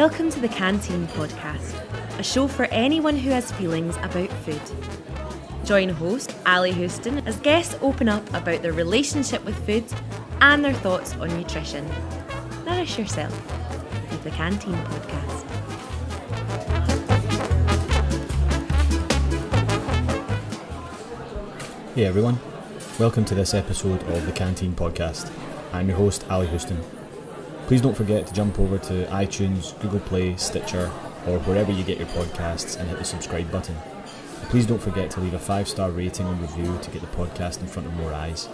Welcome to the Canteen Podcast, a show for anyone who has feelings about food. Join host Ally Houston as guests open up about their relationship with food and their thoughts on nutrition. Nourish yourself with the Canteen Podcast. Hey everyone, welcome to this episode of the Canteen Podcast. I'm your host, Ally Houston. Please don't forget to jump over to iTunes, Google Play, Stitcher, or wherever you get your podcasts and hit the subscribe button. Please don't forget to leave a five star rating and review to get the podcast in front of more eyes.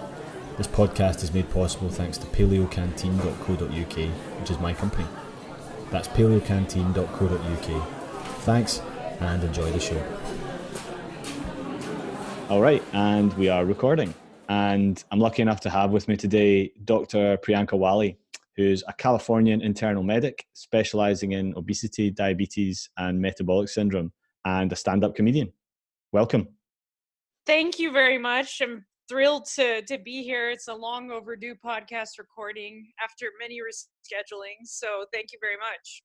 This podcast is made possible thanks to paleocanteen.co.uk, which is my company. That's paleocanteen.co.uk. Thanks and enjoy the show. All right, and we are recording. And I'm lucky enough to have with me today Dr. Priyanka Wali, who's a Californian internal medic specializing in obesity, diabetes, and metabolic syndrome, and a stand up comedian. Welcome. Thank you very much. I'm thrilled to, to be here. It's a long overdue podcast recording after many rescheduling. So thank you very much.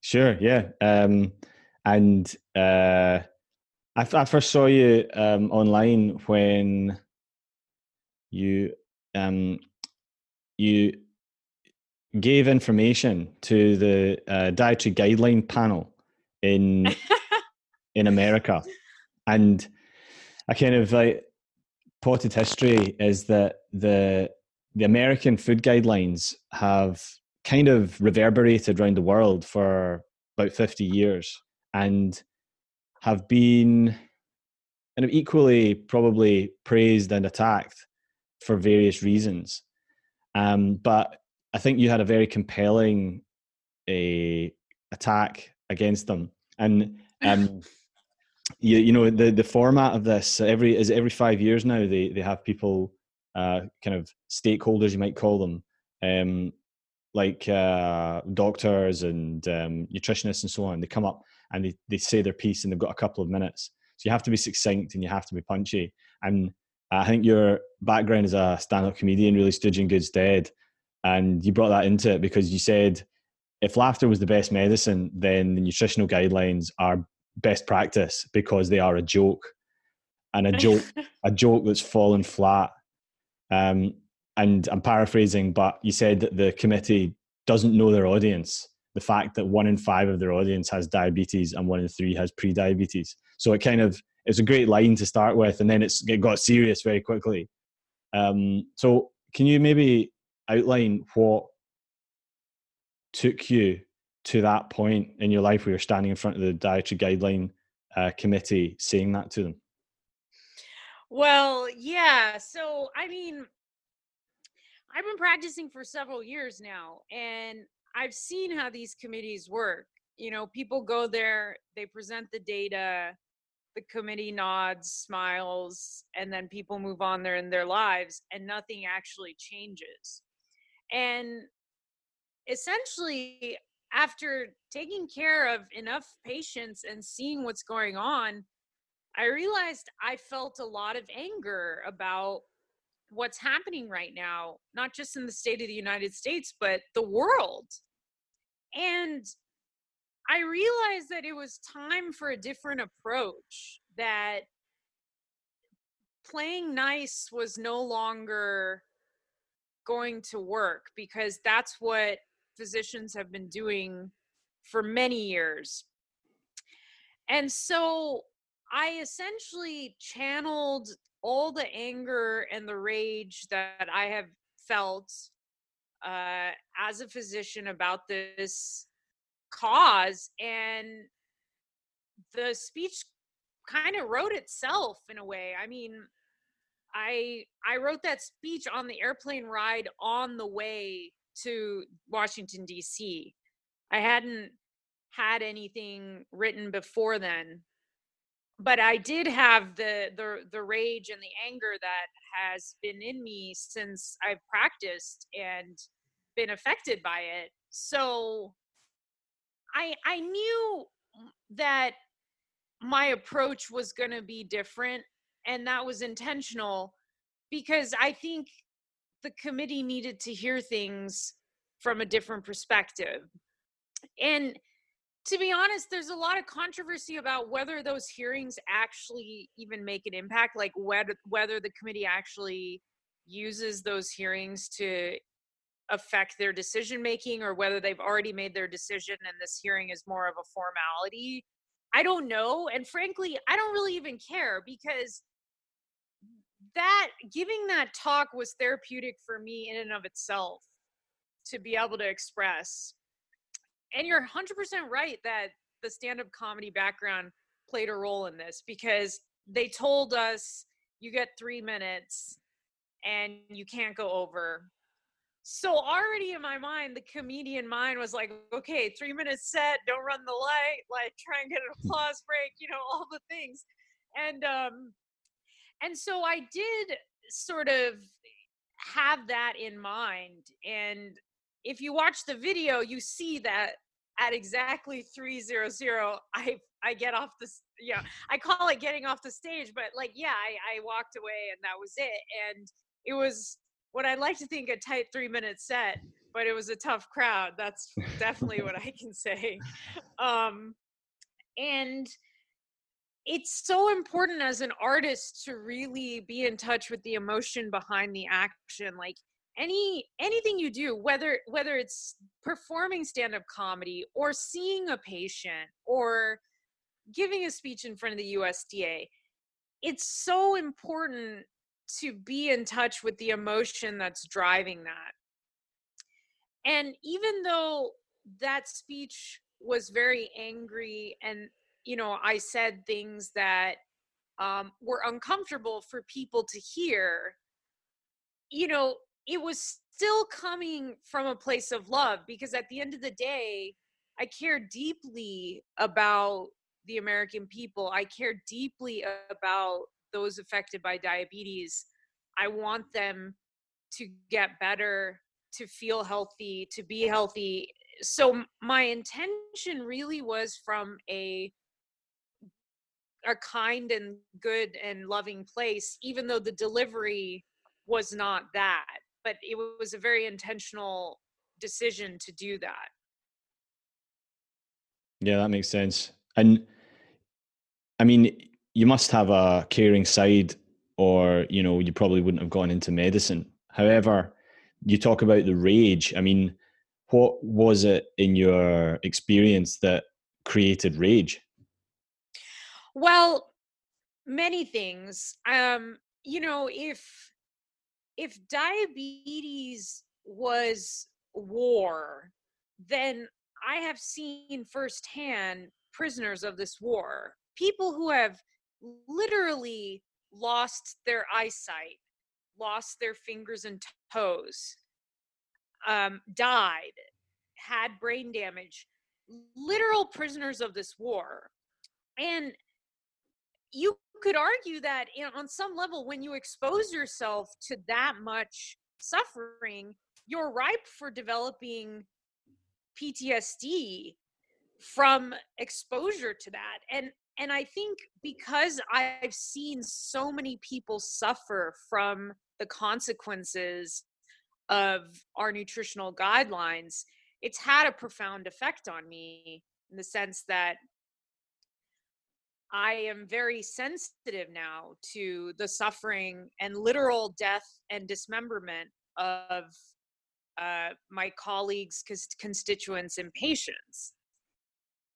Sure, yeah. Um, and uh, I, I first saw you um, online when you um, you gave information to the uh, dietary guideline panel in in America, and I kind of like potted history is that the the American food guidelines have kind of reverberated around the world for about 50 years and have been kind of equally probably praised and attacked for various reasons. Um, but I think you had a very compelling a attack against them, and um, you you know the the format of this every is every five years now they they have people uh, kind of stakeholders you might call them um, like uh, doctors and um, nutritionists and so on. They come up and they, they say their piece and they've got a couple of minutes. So you have to be succinct and you have to be punchy. And I think your background as a stand-up comedian really stood you in good stead and you brought that into it because you said if laughter was the best medicine then the nutritional guidelines are best practice because they are a joke and a joke a joke that's fallen flat. Um, and i'm paraphrasing but you said that the committee doesn't know their audience. The fact that one in five of their audience has diabetes and one in three has pre-diabetes. So it kind of it's a great line to start with and then it's it got serious very quickly. Um, so can you maybe outline what took you to that point in your life where you're standing in front of the dietary guideline uh, committee saying that to them? Well, yeah. So, I mean, I've been practicing for several years now, and I've seen how these committees work. You know, people go there, they present the data, the committee nods, smiles, and then people move on there in their lives, and nothing actually changes. And essentially, after taking care of enough patients and seeing what's going on, I realized I felt a lot of anger about what's happening right now, not just in the state of the United States, but the world. And I realized that it was time for a different approach, that playing nice was no longer going to work because that's what physicians have been doing for many years. And so I essentially channeled all the anger and the rage that I have felt uh, as a physician about this cause. And the speech kind of wrote itself in a way. I mean, I I wrote that speech on the airplane ride on the way to Washington D.C. I hadn't had anything written before then, but I did have the the the rage and the anger that has been in me since I've practiced and been affected by it. So I I knew that my approach was going to be different and that was intentional because I think the committee needed to hear things from a different perspective. And to be honest, there's a lot of controversy about whether those hearings actually even make an impact, like whether whether the committee actually uses those hearings to affect their decision making or whether they've already made their decision and this hearing is more of a formality. I don't know. And frankly, I don't really even care because that giving that talk was therapeutic for me in and of itself to be able to express. And you're 100% right that the stand up comedy background played a role in this because they told us you get three minutes and you can't go over. So already in my mind, the comedian mind was like, okay, three minutes set, don't run the light, like try and get an applause break, you know, all the things. And um and so I did sort of have that in mind. And if you watch the video, you see that at exactly 300 i i get off the yeah i call it getting off the stage but like yeah i i walked away and that was it and it was what i like to think a tight three minute set but it was a tough crowd that's definitely what i can say um and it's so important as an artist to really be in touch with the emotion behind the action like any anything you do whether whether it's performing stand up comedy or seeing a patient or giving a speech in front of the USDA it's so important to be in touch with the emotion that's driving that. And even though that speech was very angry and you know, I said things that um, were uncomfortable for people to hear, you know, it was still coming from a place of love because at the end of the day, I care deeply about the American people. I care deeply about those affected by diabetes. I want them to get better, to feel healthy, to be healthy. So my intention really was from a a kind and good and loving place even though the delivery was not that but it was a very intentional decision to do that. Yeah that makes sense and i mean you must have a caring side or you know you probably wouldn't have gone into medicine. However you talk about the rage i mean what was it in your experience that created rage well, many things. Um, you know, if if diabetes was war, then I have seen firsthand prisoners of this war, people who have literally lost their eyesight, lost their fingers and toes, um, died, had brain damage, literal prisoners of this war. And you could argue that on some level when you expose yourself to that much suffering you're ripe for developing PTSD from exposure to that. And and I think because I've seen so many people suffer from the consequences of our nutritional guidelines it's had a profound effect on me in the sense that I am very sensitive now to the suffering and literal death and dismemberment of uh, my colleagues, constituents, and patients.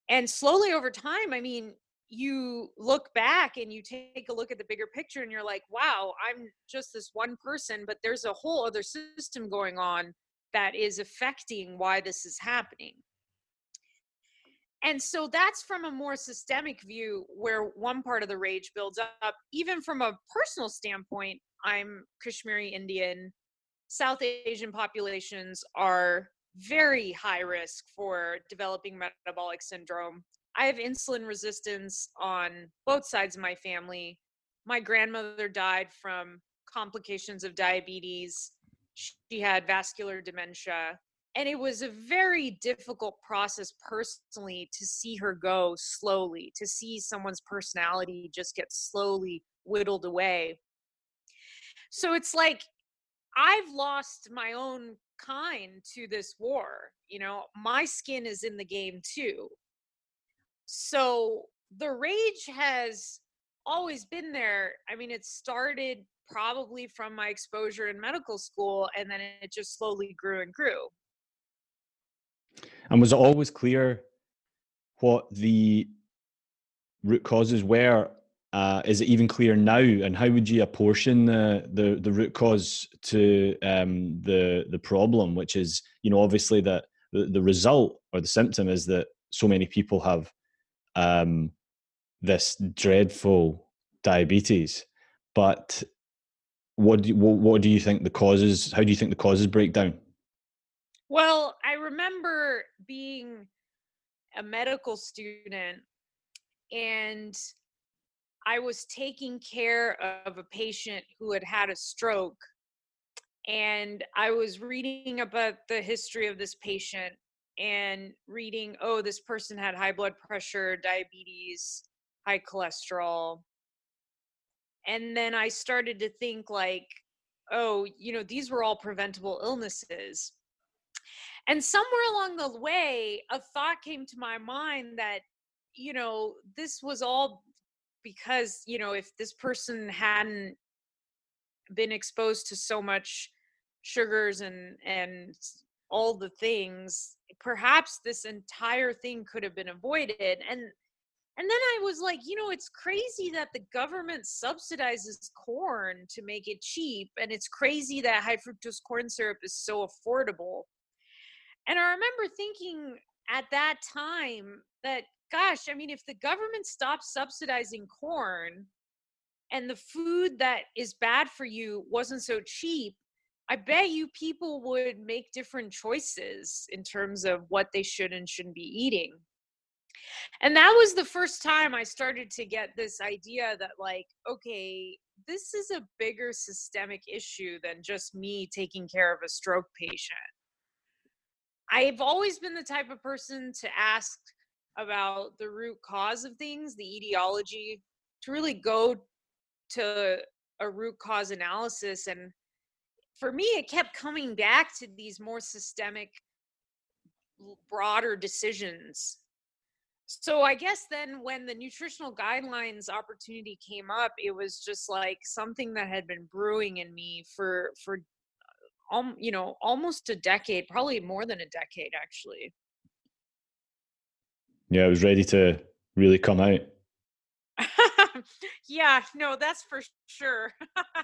And slowly over time, I mean, you look back and you take a look at the bigger picture and you're like, wow, I'm just this one person, but there's a whole other system going on that is affecting why this is happening and so that's from a more systemic view where one part of the rage builds up. Even from a personal standpoint i'm kashmiri indian. South asian populations are very high risk for developing metabolic syndrome. I have insulin resistance on both sides of my family. My grandmother died from complications of diabetes. She had vascular dementia and it was a very difficult process personally to see her go slowly to see someone's personality just get slowly whittled away so it's like i've lost my own kind to this war you know my skin is in the game too so the rage has always been there. I mean, it started probably from my exposure in medical school, and then it just slowly grew and grew. And was it always clear what the root causes were? Uh, is it even clear now? And how would you apportion the the, the root cause to um, the the problem, which is you know obviously that the, the result or the symptom is that so many people have um, this dreadful diabetes. But what do you, what, what do you think the causes? How do you think the causes break down? Well, I remember being a medical student and I was taking care of a patient who had had a stroke. And I was reading about the history of this patient and reading, oh, this person had high blood pressure, diabetes, high cholesterol. And then I started to think, like, oh, you know, these were all preventable illnesses. And somewhere along the way, a thought came to my mind that, you know, this was all because, you know, if this person hadn't been exposed to so much sugars and and all the things perhaps this entire thing could have been avoided. And and then i was like you know it's crazy that the government subsidizes corn to make it cheap and it's crazy that high fructose corn syrup is so affordable and i remember thinking at that time that gosh i mean if the government stops subsidizing corn and the food that is bad for you wasn't so cheap I bet you people would make different choices in terms of what they should and shouldn't be eating. And that was the first time I started to get this idea that, like, okay, this is a bigger systemic issue than just me taking care of a stroke patient. I've always been the type of person to ask about the root cause of things, the etiology, to really go to a root cause analysis and for me, it kept coming back to these more systemic, broader decisions. So I guess then when the nutritional guidelines opportunity came up, it was just like something that had been brewing in me for for um, you know, almost a decade, probably more than a decade actually. Yeah, I was ready to really come out. yeah, no, that's for sure.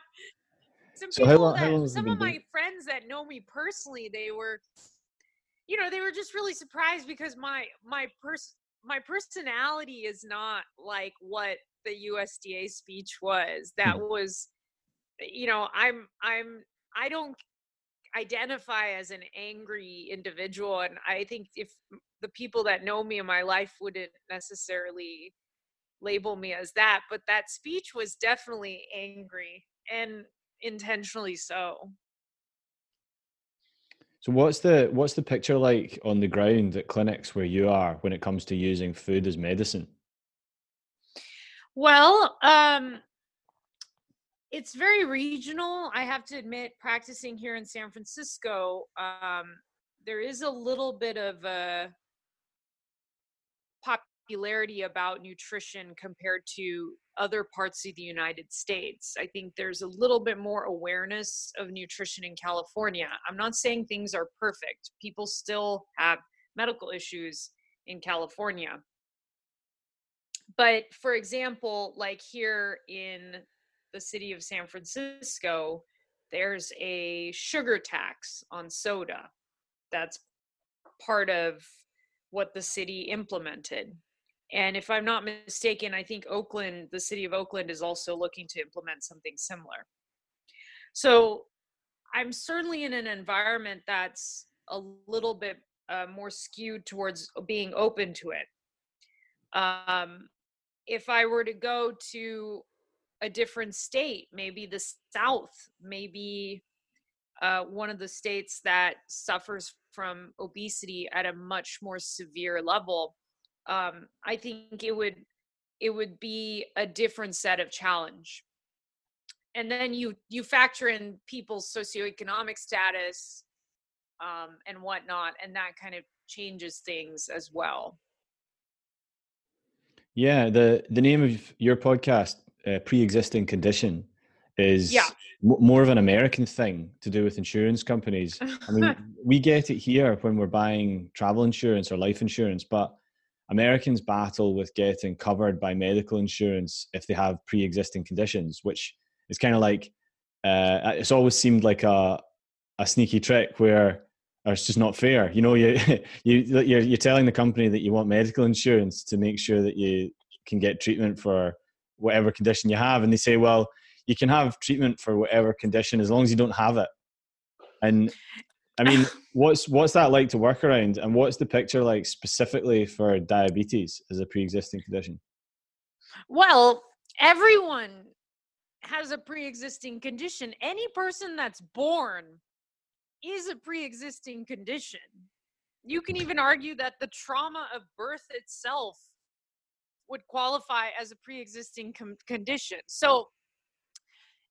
some So people long? That some of my doing? friends that know me personally they were you know they were just really surprised because my my pers my personality is not like what the USDA speech was that was you know I'm I'm I don't identify as an angry individual and I think if the people that know me in my life wouldn't necessarily label me as that but that speech was definitely angry and intentionally so So what's the what's the picture like on the ground at clinics where you are when it comes to using food as medicine? well um it's very regional i have to admit practicing here in san francisco um there is a little bit of a popularity about nutrition compared to other parts of the United States. I think there's a little bit more awareness of nutrition in California. I'm not saying things are perfect, people still have medical issues in California. But for example, like here in the city of San Francisco, there's a sugar tax on soda. That's part of what the city implemented. And if I'm not mistaken, I think Oakland, the city of Oakland, is also looking to implement something similar. So I'm certainly in an environment that's a little bit uh, more skewed towards being open to it. Um, if I were to go to a different state, maybe the South, maybe uh, one of the states that suffers from obesity at a much more severe level, um, I think it would it would be a different set of challenge. And then you you factor in people's socioeconomic status um, and whatnot, and that kind of changes things as well. Yeah, the the name of your podcast, uh, pre-existing condition, is Yeah. m- more of an American thing to do with insurance companies. I mean, we get it here when we're buying travel insurance or life insurance, but Americans battle with getting covered by medical insurance if they have pre-existing conditions, which is kind of like uh, it's always seemed like a a sneaky trick where or it's just not fair. You know, you you you're, you're telling the company that you want medical insurance to make sure that you can get treatment for whatever condition you have, and they say, well, you can have treatment for whatever condition as long as you don't have it. And I mean, what's what's that like to work around, and what's the picture like specifically for diabetes as a pre-existing condition? Well, everyone has a pre-existing condition. Any person that's born is a pre-existing condition. You can even argue that the trauma of birth itself would qualify as a pre-existing com- condition. So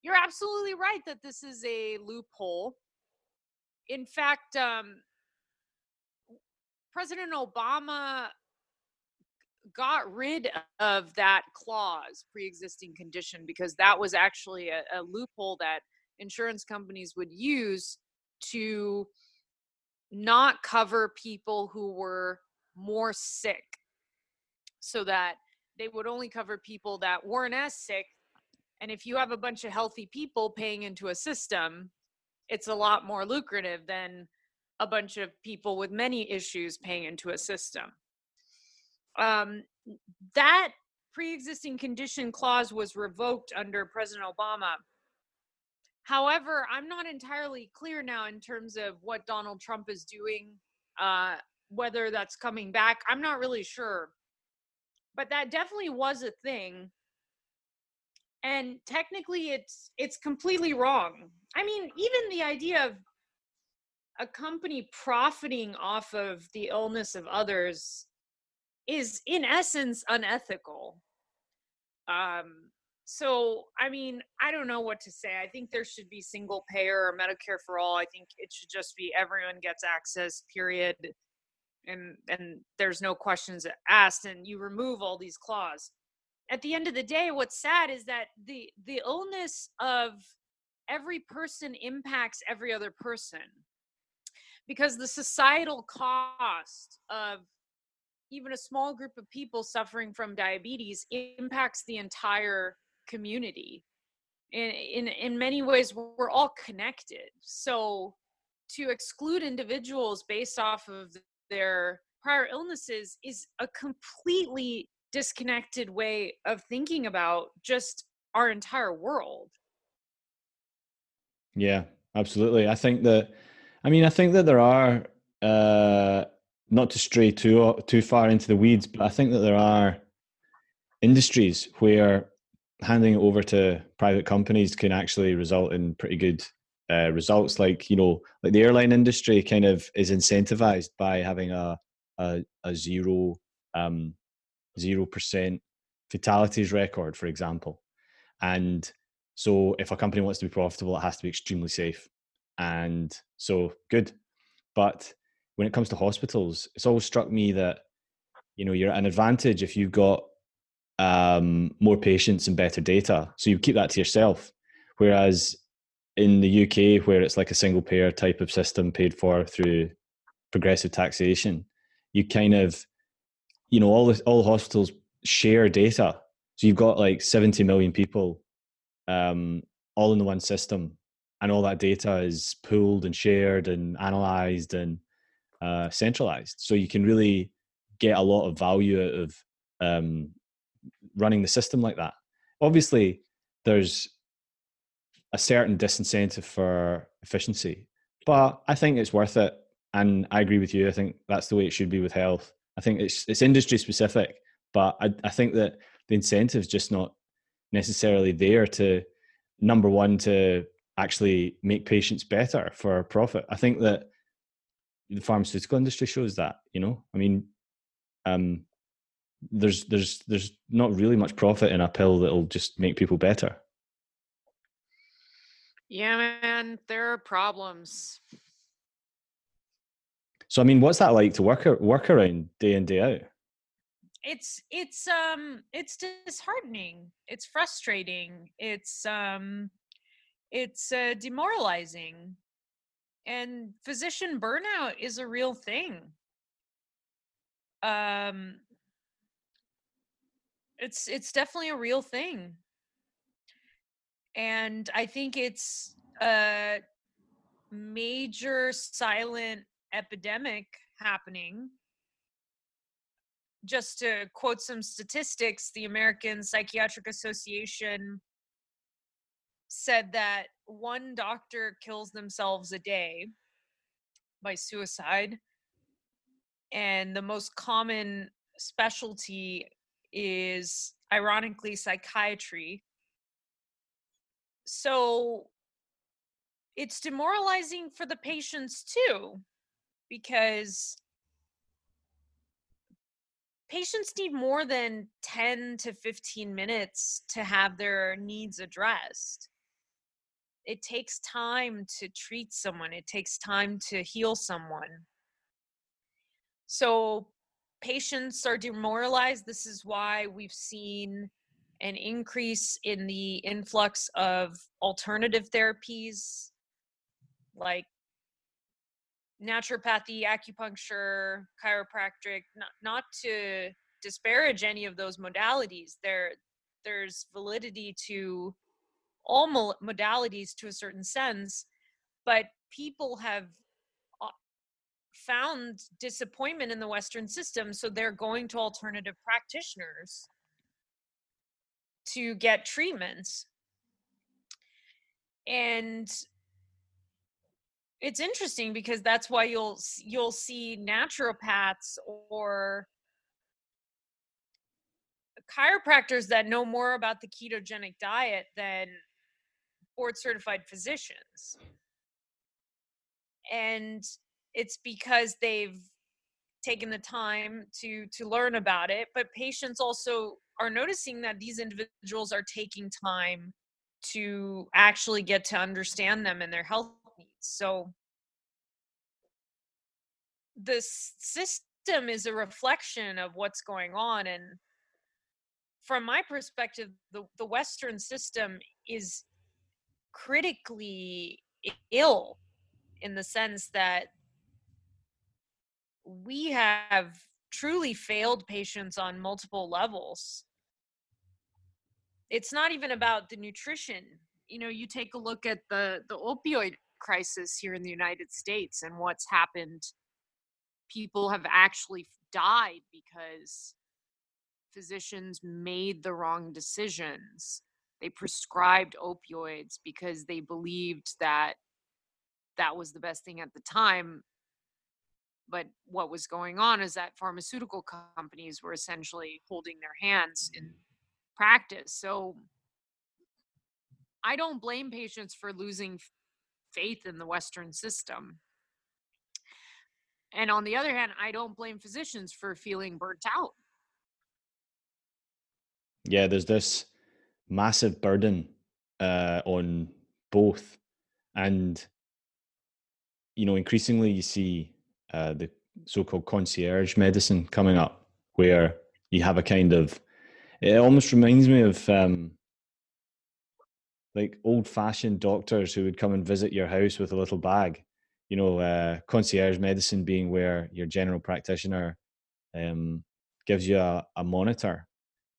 you're absolutely right that this is a loophole. In fact, um, President Obama got rid of that clause pre-existing condition because that was actually a, a, loophole that insurance companies would use to not cover people who were more sick so that they would only cover people that weren't as sick and if you have a bunch of healthy people paying into a system it's a lot more lucrative than a bunch of people with many issues paying into a system um, that pre-existing condition clause was revoked under President Obama. However, I'm not entirely clear now in terms of what Donald Trump is doing, uh, whether that's coming back. I'm not really sure, but that definitely was a thing. And technically, it's it's completely wrong. I mean, even the idea of a company profiting off of the illness of others is in essence unethical. Um, so, I mean, I don't know what to say. I think there should be single payer or Medicare for all. I think it should just be everyone gets access, period. And and there's no questions asked, and you remove all these clauses. At the end of the day, what's sad is that the the illness of every person impacts every other person because the societal cost of even a small group of people suffering from diabetes impacts the entire community in in in many ways we're all connected so to exclude individuals based off of their prior illnesses is a completely disconnected way of thinking about just our entire world. Yeah absolutely. I think that i mean i think that there are uh not to stray too too far into the weeds, but I think that there are industries where handing it over to private companies can actually result in pretty good uh, results. Like you know, like the airline industry kind of is incentivized by having a a, a zero um, zero percent fatalities record, for example, and so if a company wants to be profitable, it has to be extremely safe, and so good, but when it comes to hospitals, it's always struck me that you know you're at an advantage if you've got um, more patients and better data, so you keep that to yourself. Whereas in the UK, where it's like a single payer type of system paid for through progressive taxation, you kind of you know all the all the hospitals share data. So you've got like 70 million people um, all in the one system, and all that data is pooled and shared and analyzed and uh, centralized. So you can really get a lot of value out of um, running the system like that. Obviously, there's a certain disincentive for efficiency, but I think it's worth it. And I agree with you. I think that's the way it should be with health. I think it's it's industry specific, but I, I think that the incentive is just not necessarily there to number one to actually make patients better for profit. I think that the pharmaceutical industry shows that you know i mean um there's there's there's not really much profit in a pill that'll just make people better yeah man there are problems. So i mean what's that like to work work around day in day out? It's it's um it's disheartening. It's frustrating. It's um it's uh, demoralizing. And physician burnout is a real thing. Um it's it's definitely a real thing and i think it's a major silent epidemic happening. Just to quote some statistics the american psychiatric association said that one doctor kills themselves a day by suicide and the most common specialty is ironically psychiatry so it's demoralizing for the patients too because patients need more than 10 to 15 minutes to have their needs addressed. It takes time to treat someone it takes time to heal someone. So patients are demoralized this is why we've seen an increase in the influx of alternative therapies like naturopathy acupuncture chiropractic not, not to disparage any of those modalities there there's validity to all modalities to a certain sense but people have uh, found disappointment in the western system so they're going to alternative practitioners to get treatments and it's interesting because that's why you'll you'll see naturopaths or chiropractors that know more about the ketogenic diet than board certified physicians. And it's because they've taken the time to to learn about it, but patients also are noticing that these individuals are taking time to actually get to understand them and their health needs. So the system is a reflection of what's going on and from my perspective the, the western system is critically ill in the sense that we have truly failed patients on multiple levels. It's not even about the nutrition. You know, you take a look at the the opioid crisis here in the United States and what's happened. People have actually died because physicians made the wrong decisions they prescribed opioids because they believed that that was the best thing at the time but what was going on is that pharmaceutical companies were essentially holding their hands in practice so i don't blame patients for losing faith in the western system. And on the other hand i don't blame physicians for feeling burnt out. Yeah there's this massive burden uh, on both, and you know, increasingly you see uh, the so-called concierge medicine coming up, where you have a kind of it almost reminds me of um, like old-fashioned doctors who would come and visit your house with a little bag. You know, uh, concierge medicine being where your general practitioner um, gives you a, a monitor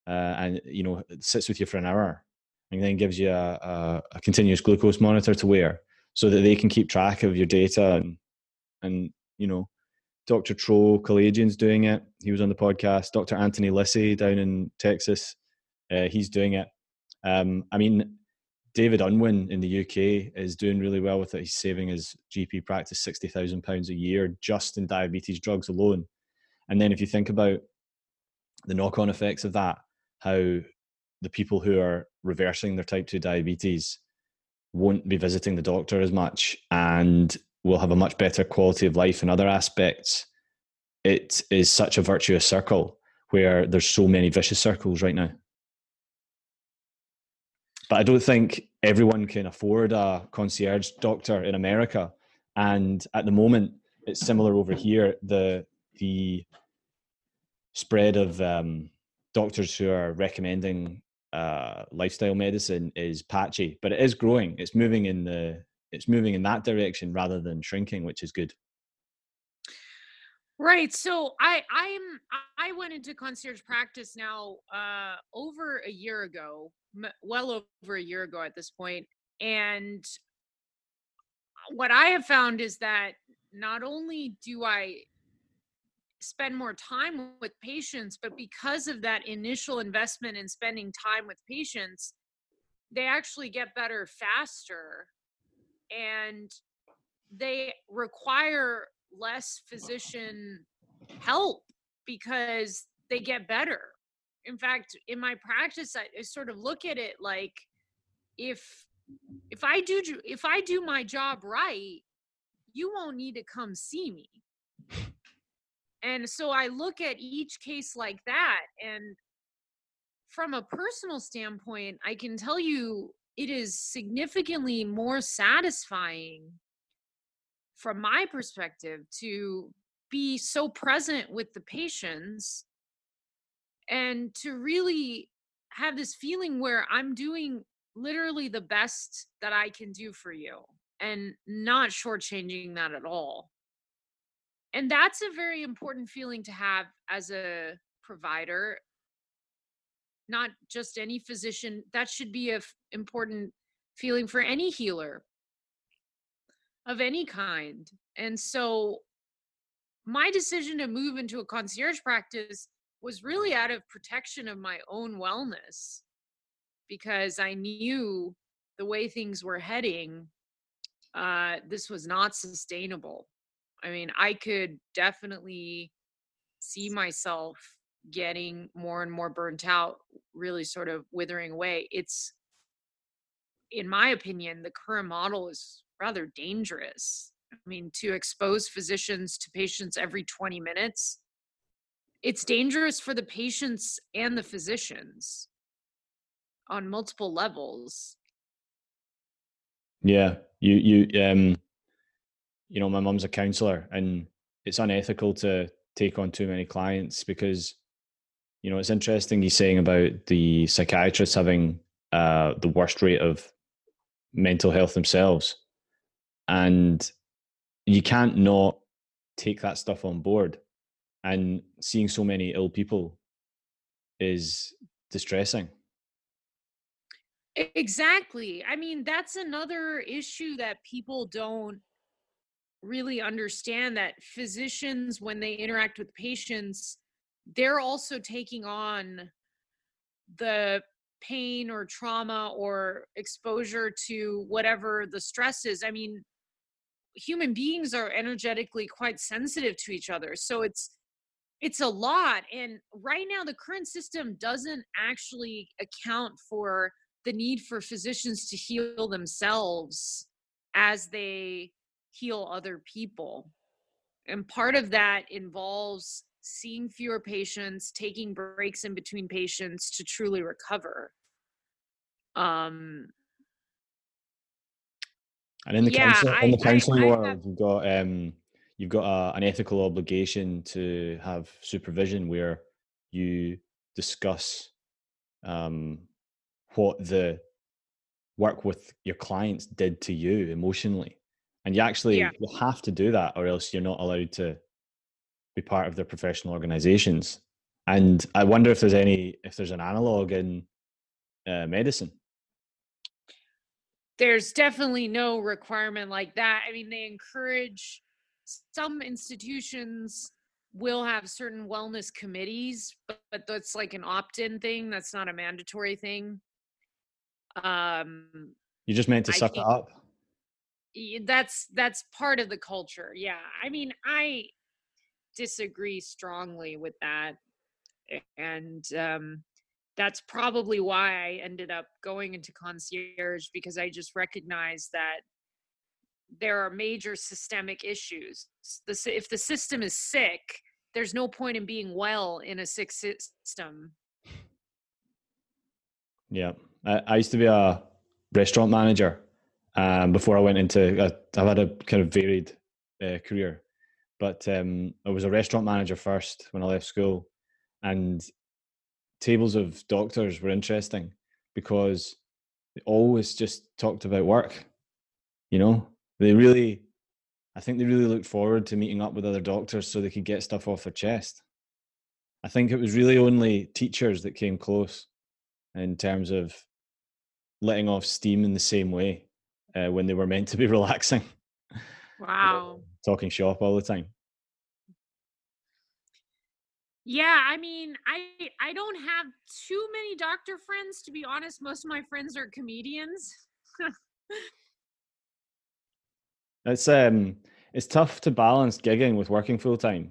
uh, and you know sits with you for an hour and then gives you a, a, a, continuous glucose monitor to wear so that they can keep track of your data and and you know dr tro Kalayjian's doing it. He was on the podcast. Dr anthony lissay down in texas uh, he's doing it. Um, i mean david unwin in the uk is doing really well with it. He's saving his gp practice 60000 pounds a year just in diabetes drugs alone. And then if you think about the knock-on effects of that how the people who are reversing their type 2 diabetes won't be visiting the doctor as much and will have a much better quality of life in other aspects. It is such a virtuous circle where there's so many vicious circles right now. But I don't think everyone can afford a concierge doctor in America. And at the moment, it's similar over here. The the spread of um, doctors who are recommending uh, lifestyle medicine is patchy, but it is growing. It's moving in the it's moving in that direction rather than shrinking, which is good. Right. So I I'm I went into concierge practice now uh over a year ago, well over a year ago at this point, and what I have found is that not only do I spend more time with patients, but because of that initial investment in spending time with patients, they actually get better faster and they require less physician help because they get better. In fact, in my practice, I, I sort of look at it like if if I do if I do my job right, you won't need to come see me. And so I look at each case like that and from a personal standpoint, I can tell you it is significantly more satisfying from my perspective to be so present with the patients and to really have this feeling where I'm doing literally the best that I can do for you and not shortchanging that at all. And that's a very important feeling to have as a provider, not just any physician. That should be a f- important feeling for any healer of any kind. And so my decision to move into a concierge practice was really out of protection of my own wellness because I knew the way things were heading, uh, this was not sustainable. I mean, I could definitely see myself getting more and more burnt out, really sort of withering away. It's, in my opinion, the current model is rather dangerous. I mean, to expose physicians to patients every 20 minutes, it's dangerous for the patients and the physicians on multiple levels. Yeah, you you um you know, my mum's a counselor and it's unethical to take on too many clients because you know, it's interesting he's saying about the psychiatrists having uh the worst rate of mental health themselves. And you can't not take that stuff on board. And seeing so many ill people is distressing. Exactly. I mean, that's another issue that people don't really understand that physicians, when they interact with patients, they're also taking on the pain or trauma or exposure to whatever the stress is. I mean, human beings are energetically quite sensitive to each other. So it's it's a lot and right now the current system doesn't actually account for the need for physicians to heal themselves as they heal other people. And part of that involves seeing fewer patients, taking breaks in between patients to truly recover. Um, and in the yeah, counsel, in the counseling I, I world, have, you've got um, you've got a, an ethical obligation to have supervision where you discuss um, what the work with your clients did to you emotionally and you actually yeah. you have to do that or else you're not allowed to be part of their professional organizations. And i wonder if there's any if there's an analog in uh, medicine. There's definitely no requirement like that. I mean they encourage some institutions will have certain wellness committees but, but that's like an opt-in thing that's not a mandatory thing. Um you just meant to I suck it up? that's that's part of the culture yeah. I mean i disagree strongly with that and um that's probably why i ended up going into concierge because i just recognized that there are major systemic issues. If the system is sick there's no point in being well in a sick system. Yeah. I, I used to be a restaurant manager um, before I went into. I've had a kind of varied uh, career, but um, I was a restaurant manager first when I left school, and tables of doctors were interesting because they always just talked about work. You know, they really, I think they really looked forward to meeting up with other doctors so they could get stuff off their chest. I think it was really only teachers that came close in terms of letting off steam in the same way uh, when they were meant to be relaxing. Wow. Talking shop all the time. Yeah, I mean, I I don't have too many doctor friends to be honest. Most of my friends are comedians. it's um it's tough to balance gigging with working full time.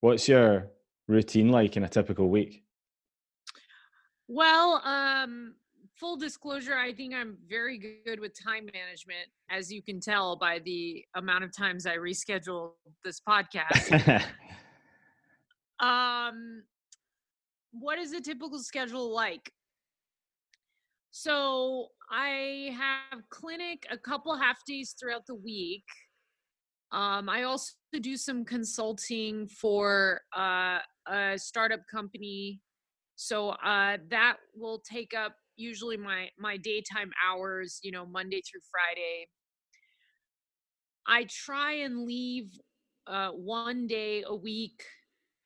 What's your routine like in a typical week? Well, um full disclosure, I think I'm very good with time management, as you can tell by the amount of times I reschedule this podcast. um, what is a typical schedule like? So I have clinic a couple half days throughout the week. Um, I also do some consulting for uh, a startup company. So uh, that will take up usually my my daytime hours you know monday through friday. I try and leave uh, one day a week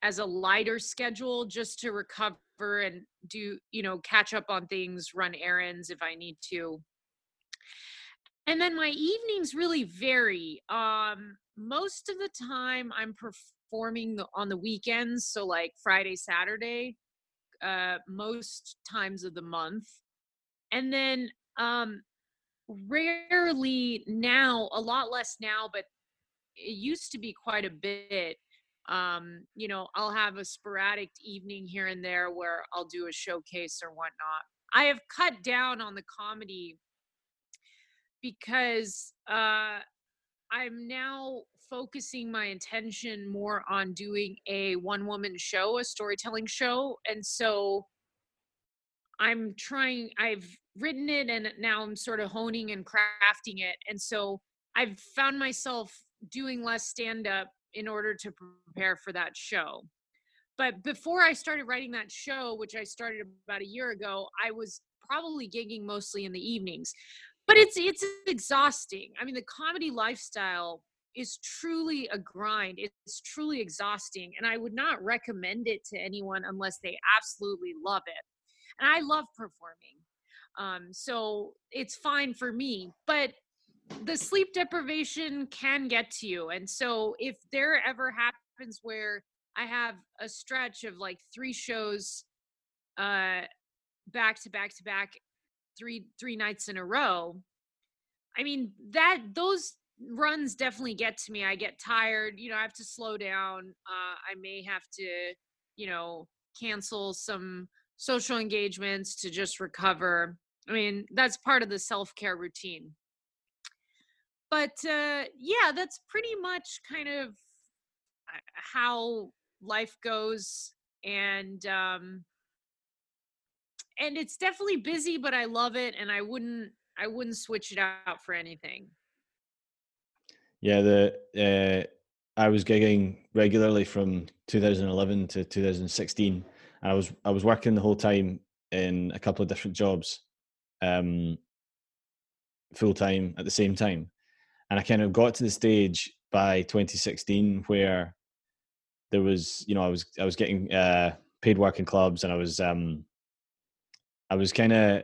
as a lighter schedule just to recover and do you know catch up on things run errands if i need to. And then my evenings really vary. Um most of the time i'm performing on the weekends so like friday saturday uh, most times of the month. And then um, rarely now, a lot less now, but it used to be quite a bit. Um, you know, I'll have a sporadic evening here and there where I'll do a showcase or whatnot. I have cut down on the comedy because uh, I'm now focusing my intention more on doing a one woman show, a storytelling show. And so I'm trying, I've written it and now I'm sort of honing and crafting it. And so I've found myself doing less stand up in order to prepare for that show. But before I started writing that show, which I started about a year ago, I was probably gigging mostly in the evenings. But it's it's exhausting. I mean, the comedy lifestyle is truly a grind. It's truly exhausting. And I would not recommend it to anyone unless they absolutely love it. And I love performing. Um, so it's fine for me. But the sleep deprivation can get to you. And so if there ever happens where I have a stretch of like three shows uh back to back to back three three nights in a row, I mean that those runs definitely get to me. I get tired, you know, I have to slow down. Uh, I may have to, you know, cancel some social engagements to just recover. I mean, that's part of the self care routine. But uh, yeah, that's pretty much kind of uh, how life goes. And, um, and it's definitely busy, but I love it. And I wouldn't, I wouldn't switch it out for anything. Yeah, the uh, I was gigging regularly from 2011 to 2016. I was I was working the whole time in a couple of different jobs, um, full time at the same time, and I kind of got to the stage by 2016 where there was, you know, I was I was getting uh, paid work in clubs, and I was um, I was kind of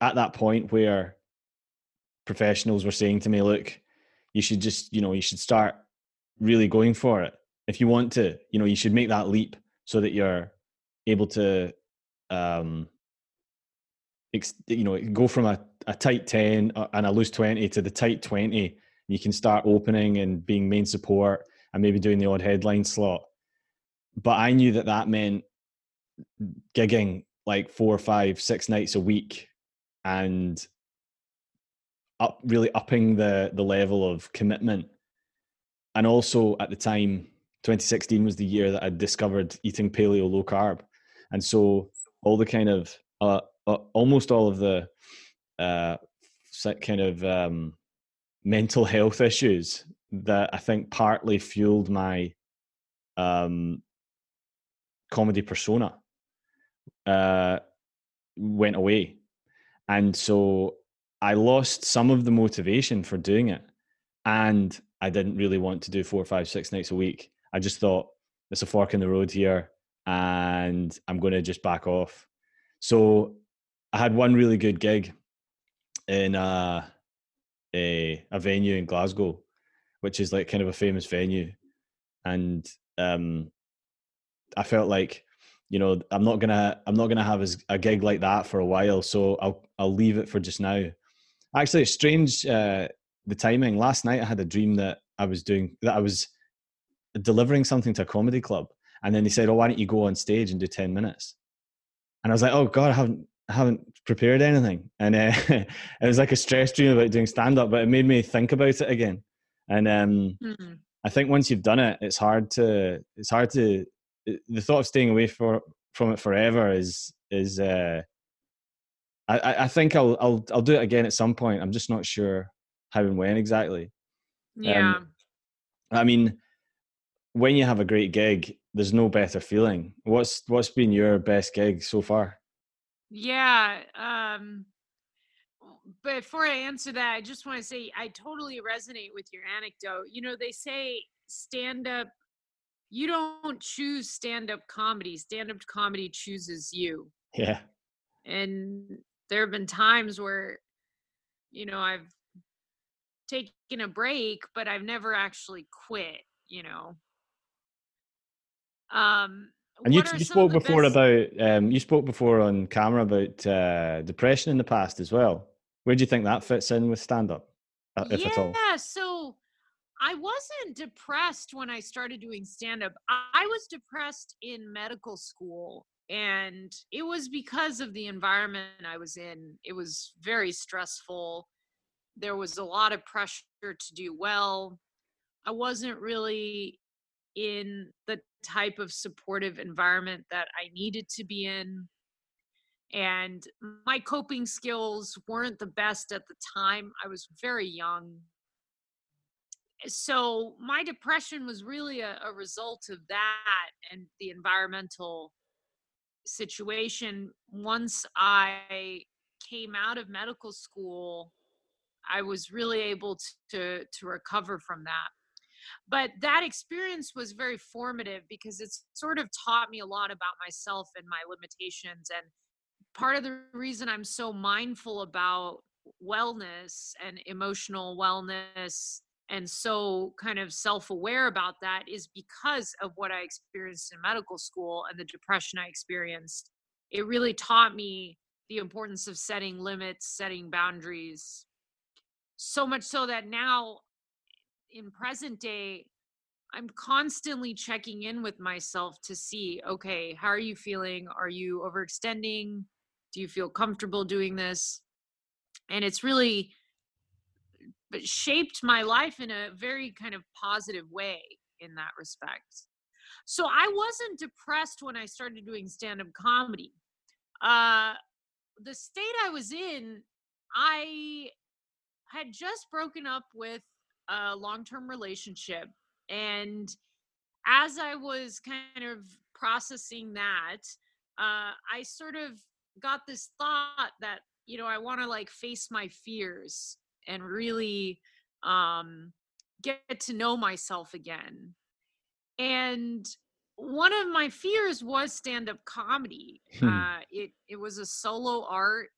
at that point where professionals were saying to me, "Look, you should just you know you should start really going for it. If you want to you know you should make that leap so that you're able to um you know go from a, a tight 10 uh, and a loose 20 to the tight 20 you can start opening and being main support and maybe doing the odd headline slot. But i knew that that meant gigging like four five six nights a week and up really upping the the level of commitment. And also at the time 2016 was the year that i discovered eating paleo low carb and so all the kind of uh, uh, almost all of the uh, kind of um, mental health issues that i think partly fueled my um, comedy persona uh, went away, and so I lost some of the motivation for doing it, and I didn't really want to do four, five, six nights a week. I just thought it's a fork in the road here, and I'm going to just back off. So I had one really good gig in a, a, a venue in Glasgow, which is like kind of a famous venue, and um, I felt like you know I'm not gonna I'm not gonna have a gig like that for a while, so I'll I'll leave it for just now. Actually, it's strange uh, the timing. Last night I had a dream that I was doing that I was delivering something to a comedy club, and then they said, "Oh, why don't you go on stage and do ten minutes?" And I was like, "Oh God, I haven't I haven't prepared anything," and uh, it was like a stress dream about doing stand up, but it made me think about it again. And um, mm-hmm. I think once you've done it, it's hard to it's hard to the thought of staying away for from it forever is is uh, I, I think I'll I'll I'll do it again at some point. I'm just not sure how and when exactly. Yeah. Um, I mean, when you have a great gig, there's no better feeling. What's what's been your best gig so far? Yeah. Um before I answer that, I just want to say I totally resonate with your anecdote. You know, they say stand up you don't choose stand up comedy. Stand up comedy chooses you. Yeah. And there have been times where you know, I've taken a break, but I've never actually quit, you know. Um and you, you spoke before best... about um, you spoke before on camera about uh, depression in the past as well. Where do you think that fits in with stand up, uh, if yeah, at all? Yeah, so I wasn't depressed when I started doing stand up. I was depressed in medical school, and it was because of the environment I was in. It was very stressful. There was a lot of pressure to do well. I wasn't really in the type of supportive environment that I needed to be in. And my coping skills weren't the best at the time. I was very young. So my depression was really a, a result of that and the environmental situation. Once I came out of medical school, I was really able to, to recover from that but that experience was very formative because it's sort of taught me a lot about myself and my limitations and part of the reason i'm so mindful about wellness and emotional wellness and so kind of self-aware about that is because of what i experienced in medical school and the depression i experienced. It really taught me the importance of setting limits setting boundaries so much so that now in present day i'm constantly checking in with myself to see okay how are you feeling? Are you overextending? Do you feel comfortable doing this? And it's really shaped my life in a very kind of positive way in that respect. So i wasn't depressed when i started doing stand-up comedy. Uh the state i was in i had just broken up with a long term relationship. And as I was kind of processing that, uh, I sort of got this thought that, you know, I want to like face my fears and really um, get to know myself again. And one of my fears was stand up comedy. Hmm. Uh, it, it was a solo art.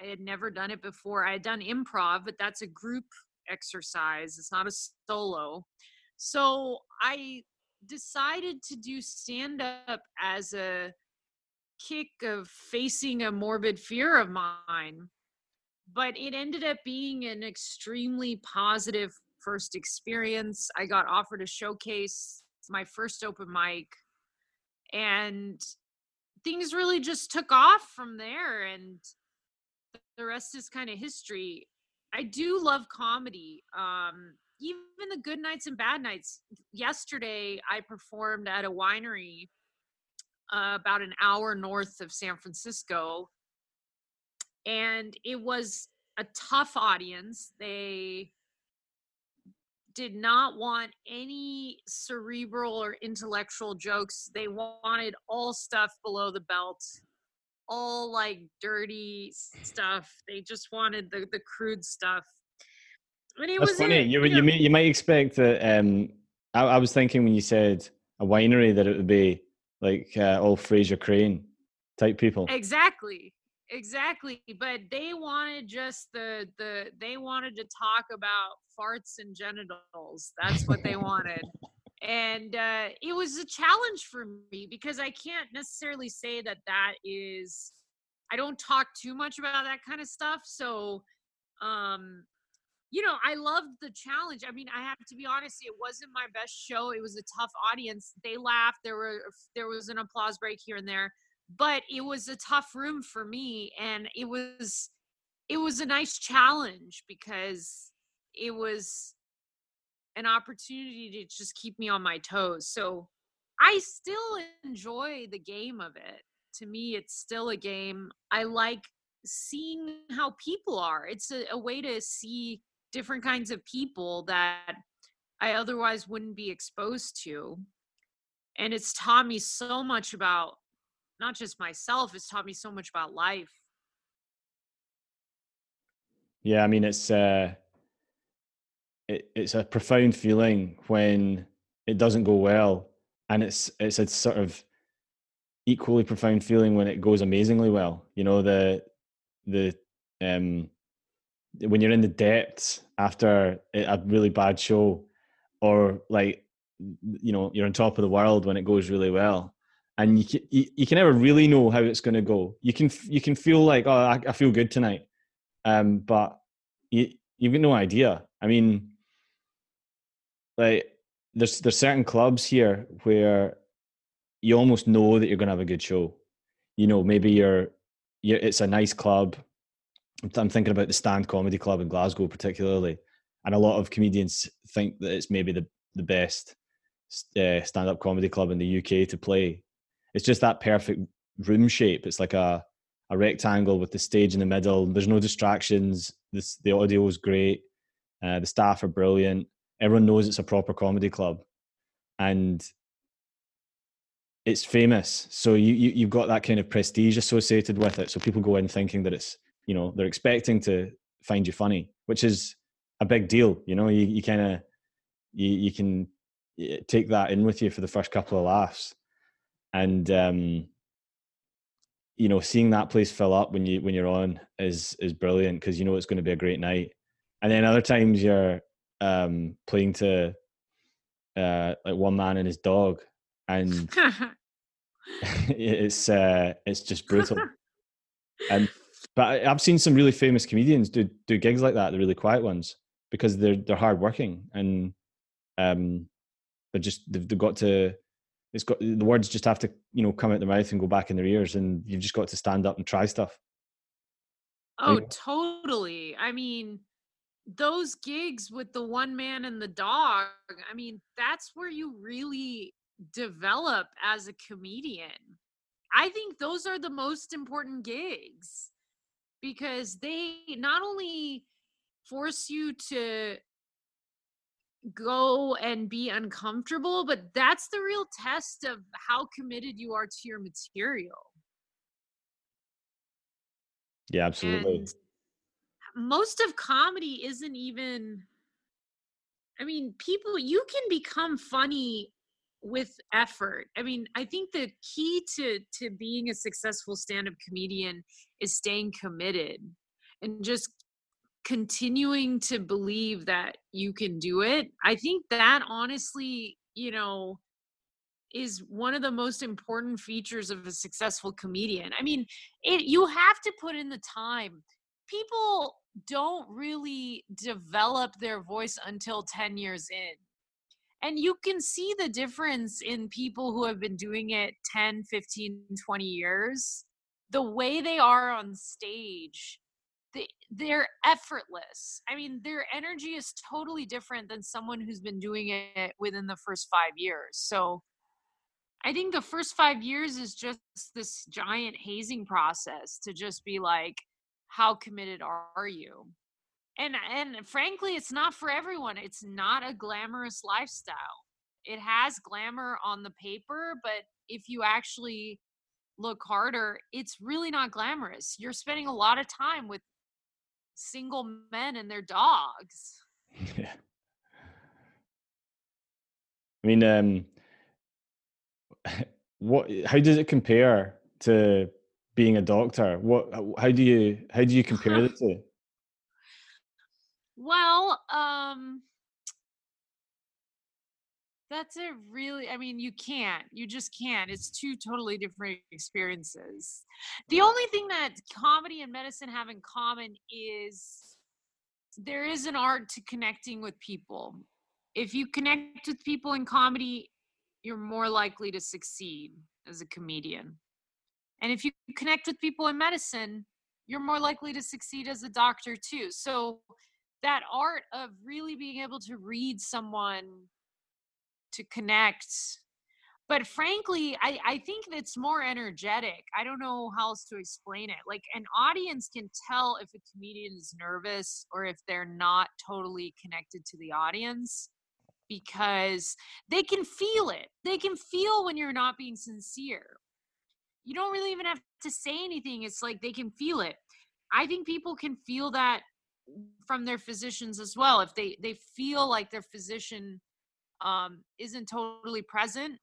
I had never done it before. I had done improv, but that's a group exercise. It's not a solo. So I decided to do stand up as a kick of facing a morbid fear of mine. But it ended up being an extremely positive first experience. I got offered a showcase, my first open mic, and things really just took off from there. And the rest is kind of history. I do love comedy. Um, even the good nights and bad nights. Yesterday, I performed at a winery uh, about an hour north of San Francisco, and it was a tough audience. They did not want any cerebral or intellectual jokes. They wanted all stuff below the belt. All like dirty stuff. They just wanted the the crude stuff. I mean, That's was funny. It, you, you, you, may, you might expect that. Um, I, I, was thinking when you said a winery that it would be like uh, all Frasier Crane type people. Exactly, exactly. But they wanted just the the they wanted to talk about farts and genitals. That's what they wanted. And uh, it was a challenge for me because I can't necessarily say that that is. I don't talk too much about that kind of stuff, so um you know, I loved the challenge. I mean, I have to be honest, it wasn't my best show. It was a tough audience. They laughed. There were there was an applause break here and there, but it was a tough room for me and it was it was a nice challenge because it was an opportunity to just keep me on my toes. So I still enjoy the game of it. To me, it's still a game. I like seeing how people are. It's a, a way to see different kinds of people that I otherwise wouldn't be exposed to. And it's taught me so much about not just myself, it's taught me so much about life. Yeah, I mean it's uh it, it's a profound feeling when it doesn't go well and it's it's a sort of equally profound feeling when it goes amazingly well. You know, the the um when you're in the depths after a really bad show or like you know you're on top of the world when it goes really well and you can, you, you can never really know how it's going to go you can you can feel like oh I, I feel good tonight um but you you've got no idea i mean like there's there's certain clubs here where you almost know that you're going to have a good show you know maybe you're, you're it's a nice club I'm thinking about the Stand Comedy Club in Glasgow, particularly, and a lot of comedians think that it's maybe the the best uh, stand up comedy club in the UK to play. It's just that perfect room shape. It's like a a rectangle with the stage in the middle. There's no distractions. This the audio is great. Uh, the staff are brilliant. Everyone knows it's a proper comedy club, and it's famous. So you, you you've got that kind of prestige associated with it. So people go in thinking that it's you know they're expecting to find you funny which is a big deal you know you, you kind of you, you can take that in with you for the first couple of laughs and um you know seeing that place fill up when you when you're on is is brilliant because you know it's going to be a great night and then other times you're um playing to uh like one man and his dog and it's uh it's just brutal and but I've seen some really famous comedians do do gigs like that, the really quiet ones, because they're they're hardworking and um, they're just they've, they've got to. It's got the words just have to you know come out their mouth and go back in their ears, and you've just got to stand up and try stuff. Oh, totally. I mean, those gigs with the one man and the dog. I mean, that's where you really develop as a comedian. I think those are the most important gigs because they not only force you to go and be uncomfortable, but that's the real test of how committed you are to your material. Yeah, absolutely. And most of comedy isn't even I mean, people you can become funny with effort. I mean, I think the key to to being a successful stand-up comedian is staying committed and just continuing to believe that you can do it. I think that honestly, you know, is one of the most important features of a successful comedian. I mean, it you have to put in the time. People don't really develop their voice until 10 years in. And you can see the difference in people who have been doing it 10 15 20 years. The way they are on stage they, they're effortless. I mean their energy is totally different than someone who's been doing it within the first five years. So i think the first five years is just this giant hazing process to just be like how committed are you and and frankly it's not for everyone it's not a glamorous lifestyle it has glamour on the paper but if you actually look harder, it's really not glamorous. You're spending a lot of time with single men and their dogs. Yeah. I mean, um, what? How does it compare to being a doctor? What? How do you how do you compare the two? Well, um, that's a really, I mean, you can't. You just can't. It's two totally different experiences. The only thing that comedy and medicine have in common is there is an art to connecting with people. If you connect with people in comedy, you're more likely to succeed as a comedian. And if you connect with people in medicine, you're more likely to succeed as a doctor too. So that art of really being able to read someone to connect but frankly I, I think it's more energetic. I don't know how else to explain it. Like an audience can tell if a comedian is nervous or if they're not totally connected to the audience because they can feel it. They can feel when you're not being sincere you don't really even have to say anything it's like they can feel it i think people can feel that from their physicians as well if they they feel like their physician um, isn't totally present,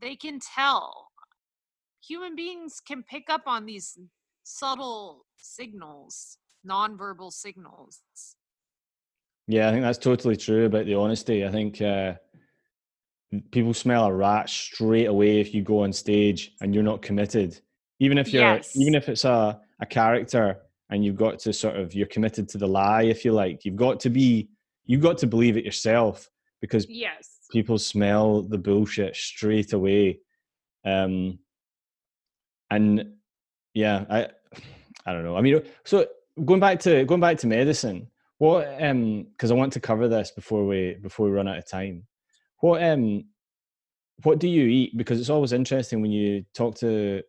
they can tell. Human beings can pick up on these subtle signals, nonverbal signals. Yeah, I think that's totally true about the honesty. I think uh, people smell a rat straight away if you go on stage and you're not committed. Even if you're, yes. even if it's a, a character and you've got to sort of, you're committed to the lie, if you like, you've got to be, you've got to believe it yourself because yes people smell the bullshit straight away um and yeah i i don't know i mean so going back to going back to medicine what um because i want to cover this before we before we run out of time what um what do you eat because it's always interesting when you talk to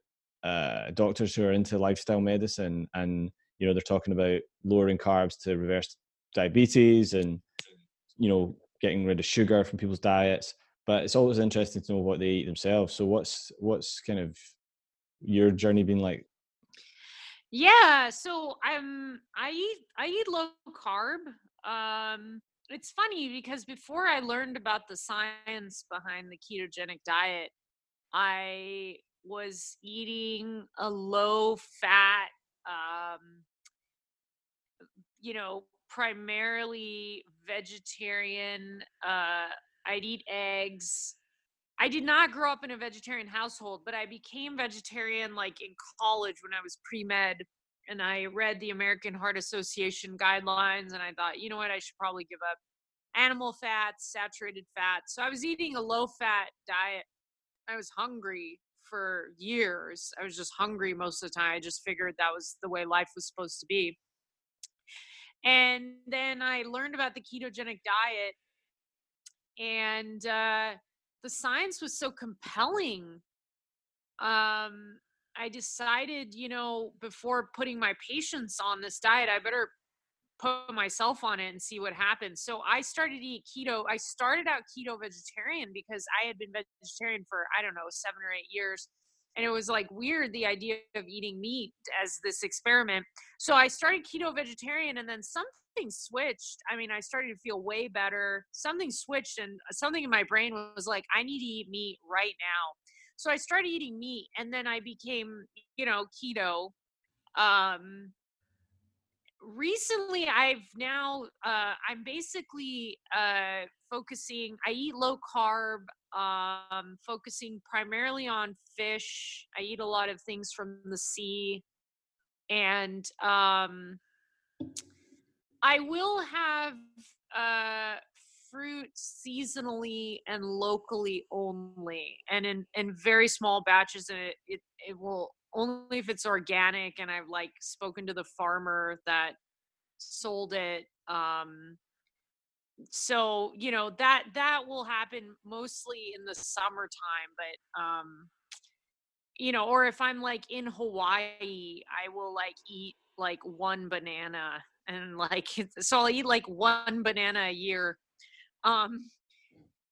uh doctors who are into lifestyle medicine and you know they're talking about lowering carbs to reverse diabetes and you know getting rid of sugar from people's diets. But it's always interesting to know what they eat themselves. So what's what's kind of your journey been like? Yeah, so I'm I eat I eat low carb. Um it's funny because before I learned about the science behind the ketogenic diet, I was eating a low fat um you know primarily vegetarian. Uh, I'd eat eggs. I did not grow up in a vegetarian household, but I became vegetarian like in college when I was pre med. And I read the American Heart Association guidelines, and I thought, you know what, I should probably give up animal fats, saturated fats. So I was eating a low fat diet. I was hungry for years. I was just hungry most of the time. I just figured that was the way life was supposed to be. And then I learned about the ketogenic diet, and uh, the science was so compelling. Um, I decided, you know, before putting my patients on this diet, I better put myself on it and see what happens. So I started to eat keto. I started out keto vegetarian because I had been vegetarian for, I don't know, seven or eight years and it was like weird the idea of eating meat as this experiment so i started keto vegetarian and then something switched i mean i started to feel way better something switched and something in my brain was like i need to eat meat right now so i started eating meat and then i became you know keto um recently i've now uh i'm basically uh focusing i eat low carb um focusing primarily on fish. I eat a lot of things from the sea and um i will have uh fruit seasonally and locally only and in in very small batches and it, it it will only if it's organic and I've like spoken to the farmer that sold it. Um, so you know that that will happen mostly in the summertime, but um, you know, or if I'm like in Hawaii, I will like eat like one banana and like so I'll eat like one banana a year. Um,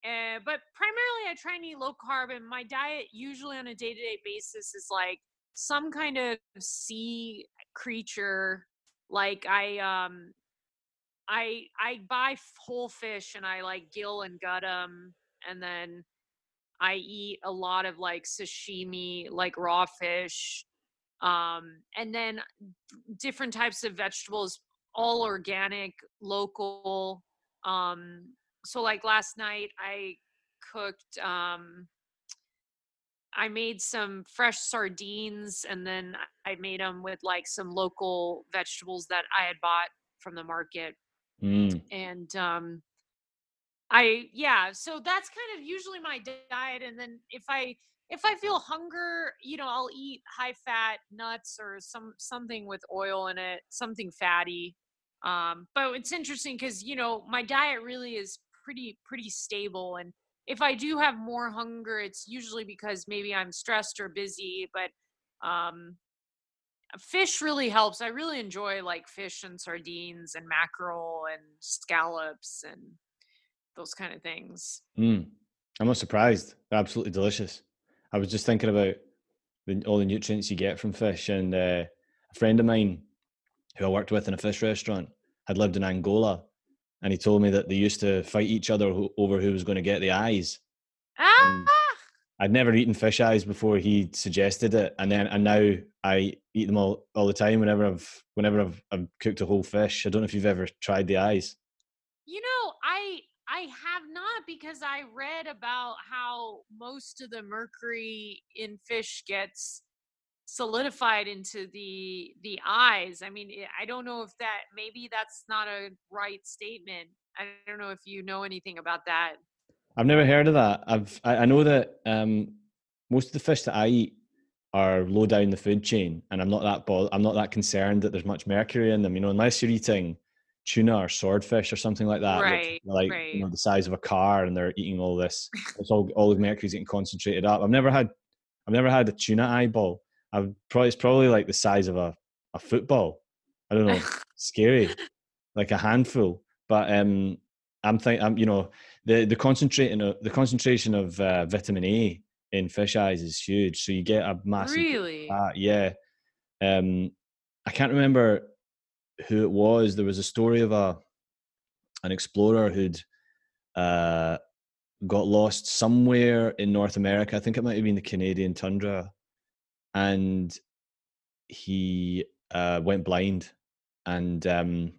uh, but primarily I try and eat low carb, and my diet usually on a day to day basis is like some kind of sea creature. Like I um I I buy whole fish and I like gill and gut them, and then I eat a lot of like sashimi, like raw fish, um, and then different types of vegetables, all organic, local. Um, so like last night, I cooked. Um, I made some fresh sardines, and then I made them with like some local vegetables that I had bought from the market Mm. and um i yeah so that's kind of usually my diet and then if i if i feel hunger you know i'll eat high fat nuts or some something with oil in it something fatty um but it's interesting because you know my diet really is pretty pretty stable and if i do have more hunger it's usually because maybe i'm stressed or busy but um fish really helps. I really enjoy like fish and sardines and mackerel and scallops and those kind of things. Mm. I'm not surprised. They're absolutely delicious. I was just thinking about the, all the nutrients you get from fish, and uh, a friend of mine who I worked with in a fish restaurant had lived in Angola, and he told me that they used to fight each other over who was going to get the eyes. Ah! I'd never eaten fish eyes before he suggested it, and then and now I eat them all all the time. Whenever I've whenever I've, I've cooked a whole fish, I don't know if you've ever tried the eyes. You know, I I have not because I read about how most of the mercury in fish gets solidified into the the eyes. I mean, eh, I don't know if that maybe that's not a right statement. I don't know if you know anything about that. I've never heard of that. I've I, I know that um, most of the fish that I eat are low down the food chain, and I'm not that bo- I'm not that concerned that there's much mercury in them. You know, unless you're eating tuna or swordfish or something like that, Right, like right. you know the size of a car, and they're eating all this. It's all all the mercury's getting concentrated up. I've never had I've never had a tuna eyeball. I've probably it's probably like the size of a a football. I don't know, scary, like a handful. But um, I'm think I'm you know the the concentrating of, the concentration of uh, vitamin A in fish eyes is huge. So you get a massive really? yeah. Um, I can't remember who it was. There was a story of a an explorer who'd uh, got lost somewhere in North America. I think it might have been the Canadian tundra, and he uh, went blind, and um,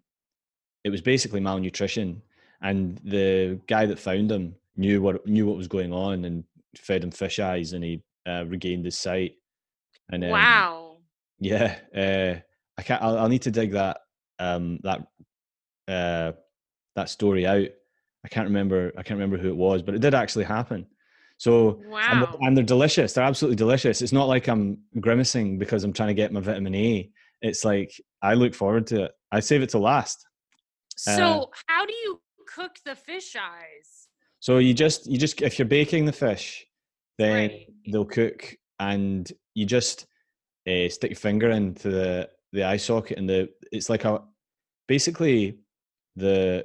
it was basically malnutrition. And the guy that found him knew what knew what was going on and fed him fish eyes, and he uh, regained his sight. And um, wow. yeah, uh, I can't. I'll, I'll need to dig that um, that uh, that story out. I can't remember. I can't remember who it was, but it did actually happen. So and, Wow. they're, and they're delicious. They're absolutely delicious. It's not like I'm grimacing because I'm trying to get my vitamin A. It's like I look forward to it. I save it to last. uh, So, how do you cook the fish eyes? So you just you just if you're baking the fish, then Right. they'll cook, and you just uh, stick your finger into the the eye socket, and the it's like a basically the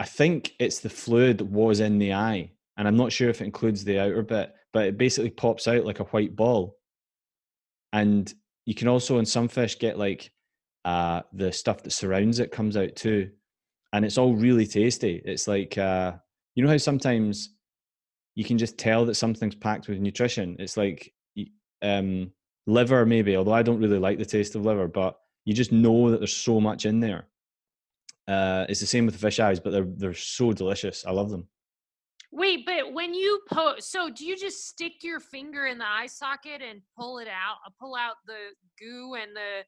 I think it's the fluid that was in the eye, and I'm not sure if it includes the outer bit, but it basically pops out like a white ball. And you can also in some fish get like uh, the stuff that surrounds it comes out too, and it's all really tasty. It's like uh, you know how sometimes you can just tell that something's packed with nutrition. It's like um, liver, maybe. Although I don't really like the taste of liver, but you just know that there's so much in there. Uh, it's the same with the fish eyes, but they're they're so delicious. I love them. Wait, but when you po so do you just stick your finger in the eye socket and pull it out, uh, pull out the goo and the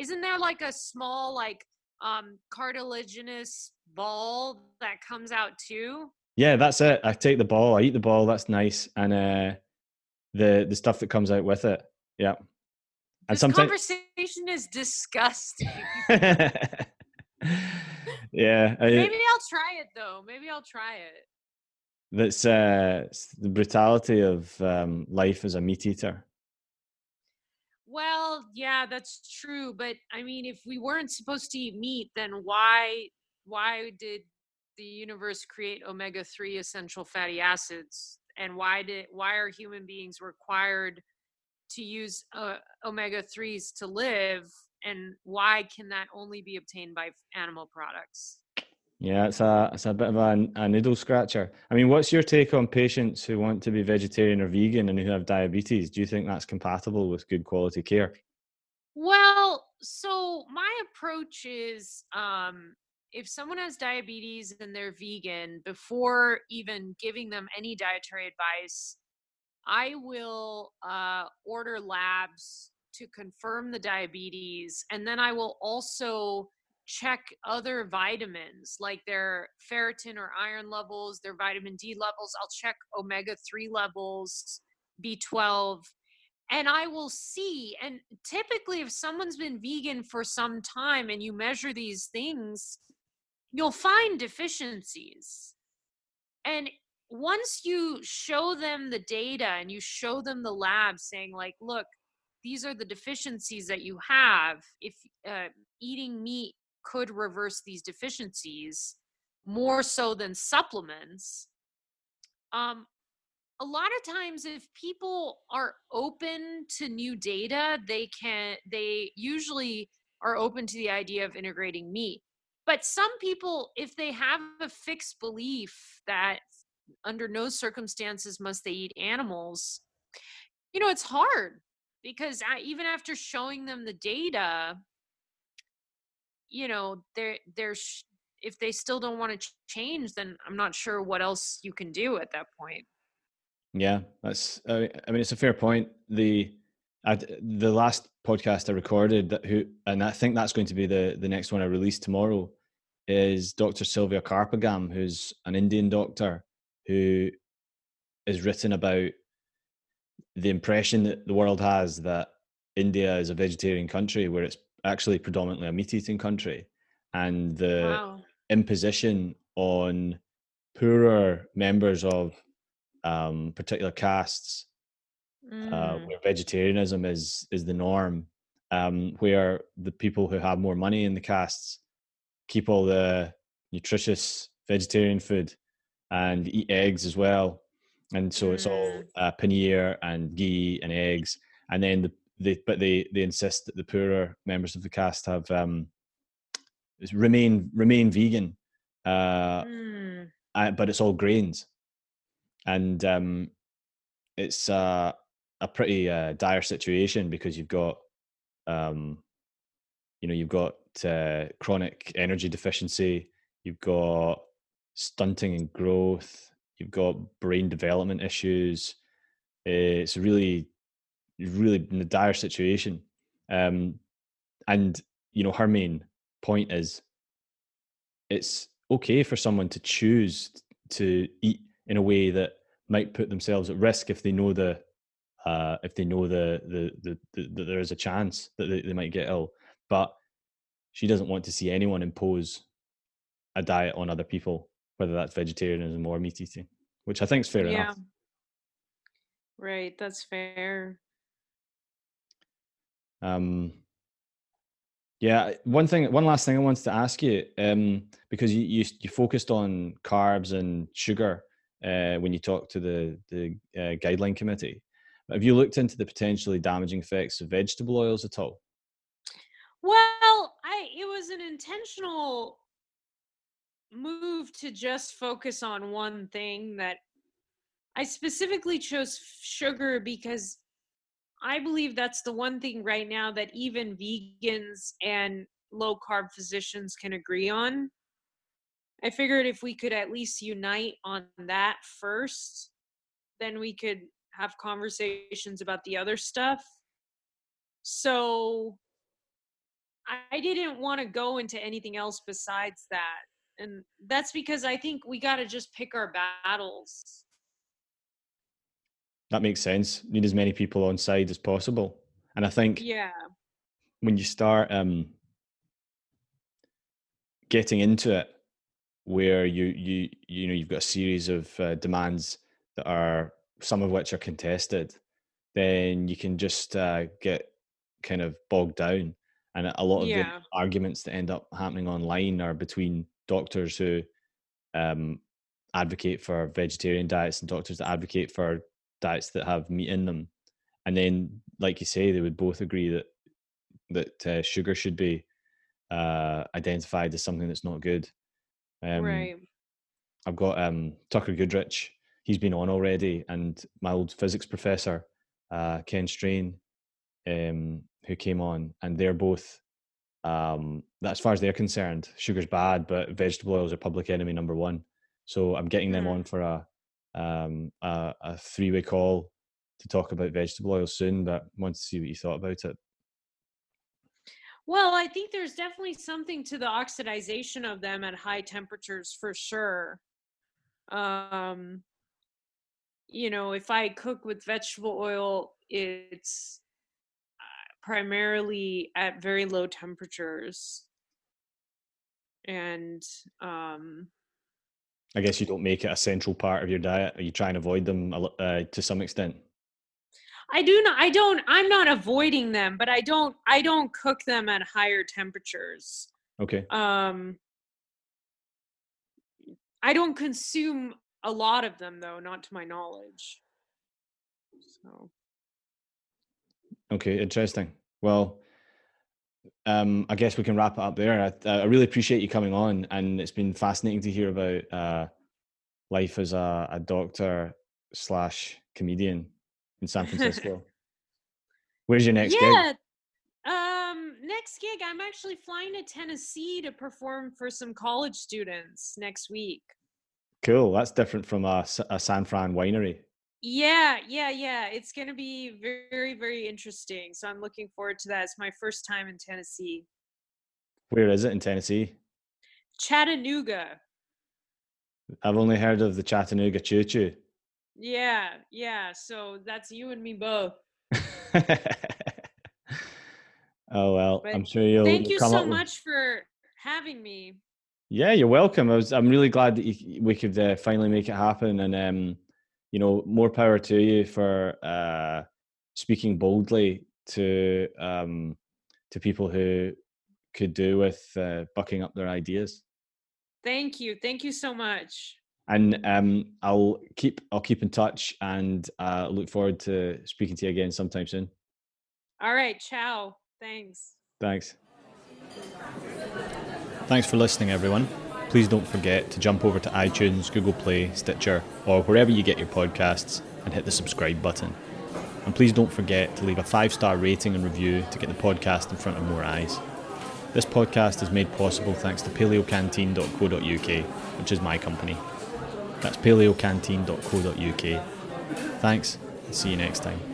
isn't there like a small like um cartilaginous ball that comes out too? Yeah, that's it. I take the ball, I eat the ball. That's nice, and uh, the the stuff that comes out with it. Yeah, and This sometimes conversation is disgusting. yeah, I- Maybe I'll try it though. Maybe I'll try it. That's uh, the brutality of um, life as a meat eater. Well, yeah, that's true. But I mean, if we weren't supposed to eat meat, then why why did the universe create omega-3 essential fatty acids and why did why are human beings required to use uh, omega-3s to live and why can that only be obtained by animal products yeah it's a it's a bit of a, a needle scratcher i mean what's your take on patients who want to be vegetarian or vegan and who have diabetes do you think that's compatible with good quality care well so my approach is um if someone has diabetes and they're vegan, before even giving them any dietary advice, I will uh, order labs to confirm the diabetes. And then I will also check other vitamins like their ferritin or iron levels, their vitamin D levels. I'll check omega 3 levels, B12. And I will see. And typically, if someone's been vegan for some time and you measure these things, you'll find deficiencies. And once you show them the data and you show them the lab saying, like, look, these are the deficiencies that you have, if uh, eating meat could reverse these deficiencies more so than supplements. Um, a lot of times if people are open to new data they can they usually are open to the idea of integrating meat but some people if they have a fixed belief that under no circumstances must they eat animals you know it's hard because I, even after showing them the data you know they're they're if they still don't want to change then i'm not sure what else you can do at that point yeah that's i mean it's a fair point the I, the last podcast I recorded that who and I think that's going to be the the next one I release tomorrow is Dr. Sylvia Karpagam, who's an Indian doctor who is written about the impression that the world has that India is a vegetarian country where it's actually predominantly a meat eating country and the wow. imposition on poorer members of um, particular castes uh, mm. uh, where vegetarianism is is the norm um, where the people who have more money in the castes keep all the nutritious vegetarian food and eat eggs as well. And so it's all mm. uh, paneer and ghee and eggs. And then the, they, but they, they insist that the poorer members of the caste have um, remain remain vegan, uh, mm. but it's all grains, and um, it's uh, a pretty uh, dire situation because you've got um, you know you've got uh, chronic energy deficiency, you've got stunting and growth, you've got brain development issues. It's really, really in a dire situation. Um, and you know, her main point is it's okay for someone to choose to eat in a way that might put themselves at risk if they know the uh, if they know the the, the, the, the there is a chance that they, they might get ill. But she doesn't want to see anyone impose a diet on other people, whether that's vegetarianism or meat eating, which I think is fair yeah. enough. Right, that's fair. Um, yeah, one thing, one last thing I wanted to ask you, um, because you, you you focused on carbs and sugar uh, when you talked to the the uh, guideline committee. Have you looked into the potentially damaging effects of vegetable oils at all? Well, I it was an intentional move to just focus on one thing that I specifically chose sugar because I believe that's the one thing right now that even vegans and low carb physicians can agree on. I figured if we could at least unite on that first, then we could have conversations about the other stuff. So I didn't want to go into anything else besides that. And that's because I think we got to just pick our battles. That makes sense. Need as many people on side as possible. And I think yeah, when you start um getting into it where you you you know you've got a series of uh, demands that are some of which are contested then you can just uh, get kind of bogged down and a lot of yeah. the arguments that end up happening online are between doctors who um, advocate for vegetarian diets and doctors that advocate for diets that have meat in them. And then, like you say, they would both agree that that uh, sugar should be uh, identified as something that's not good. Um, right. I've got um, Tucker Goodrich. He's been on already, and my old physics professor, uh, Ken Strain, um, who came on, and they're both. Um, as far as they're concerned, sugar's bad, but vegetable oils are public enemy number one. So I'm getting them Mhm. on for a um, a, a three way call to talk about vegetable oil soon. But want to see what you thought about it. Well, I think there's definitely something to the oxidization of them at high temperatures for sure. Um, you know, if I cook with vegetable oil, it's uh, primarily at very low temperatures. And um, I guess you don't make it a central part of your diet. Or you try and avoid them uh, to some extent. I do not I don't I'm not avoiding them, but I don't I don't cook them at higher temperatures. Okay. Um I don't consume a lot of them though, not to my knowledge. So Okay, interesting. Well, um, I guess we can wrap it up there. I, I really appreciate you coming on, and it's been fascinating to hear about uh, life as a, a doctor slash comedian in San Francisco. Where's your next gig? yeah. Um next gig I'm actually flying to Tennessee to perform for some college students next week. Cool. That's different from a San Fran winery. Yeah, yeah, yeah. It's going to be very very interesting. So I'm looking forward to that. It's my first time in Tennessee. Where is it in Tennessee? Chattanooga. I've only heard of the Chattanooga Choo Choo. Yeah, yeah. So that's you and me both. oh well, But I'm sure you'll. Thank come so with- much for having me. Yeah, you're welcome. I was. I'm really glad that you, we could uh, finally make it happen, and um, you know, more power to you for uh, speaking boldly to um, to people who could do with uh, bucking up their ideas. Thank you. Thank you so much. And um, I'll keep I'll keep in touch, and uh, look forward to speaking to you again sometime soon. All right. Ciao. Thanks. Thanks. Thanks for listening, everyone. Please don't forget to jump over to iTunes, Google Play, Stitcher, or wherever you get your podcasts and hit the subscribe button. And please don't forget to leave a five star rating and review to get the podcast in front of more eyes. This podcast is made possible thanks to paleocanteen.co.uk, which is my company. That's paleocanteen.co.uk. Thanks, and see you next time.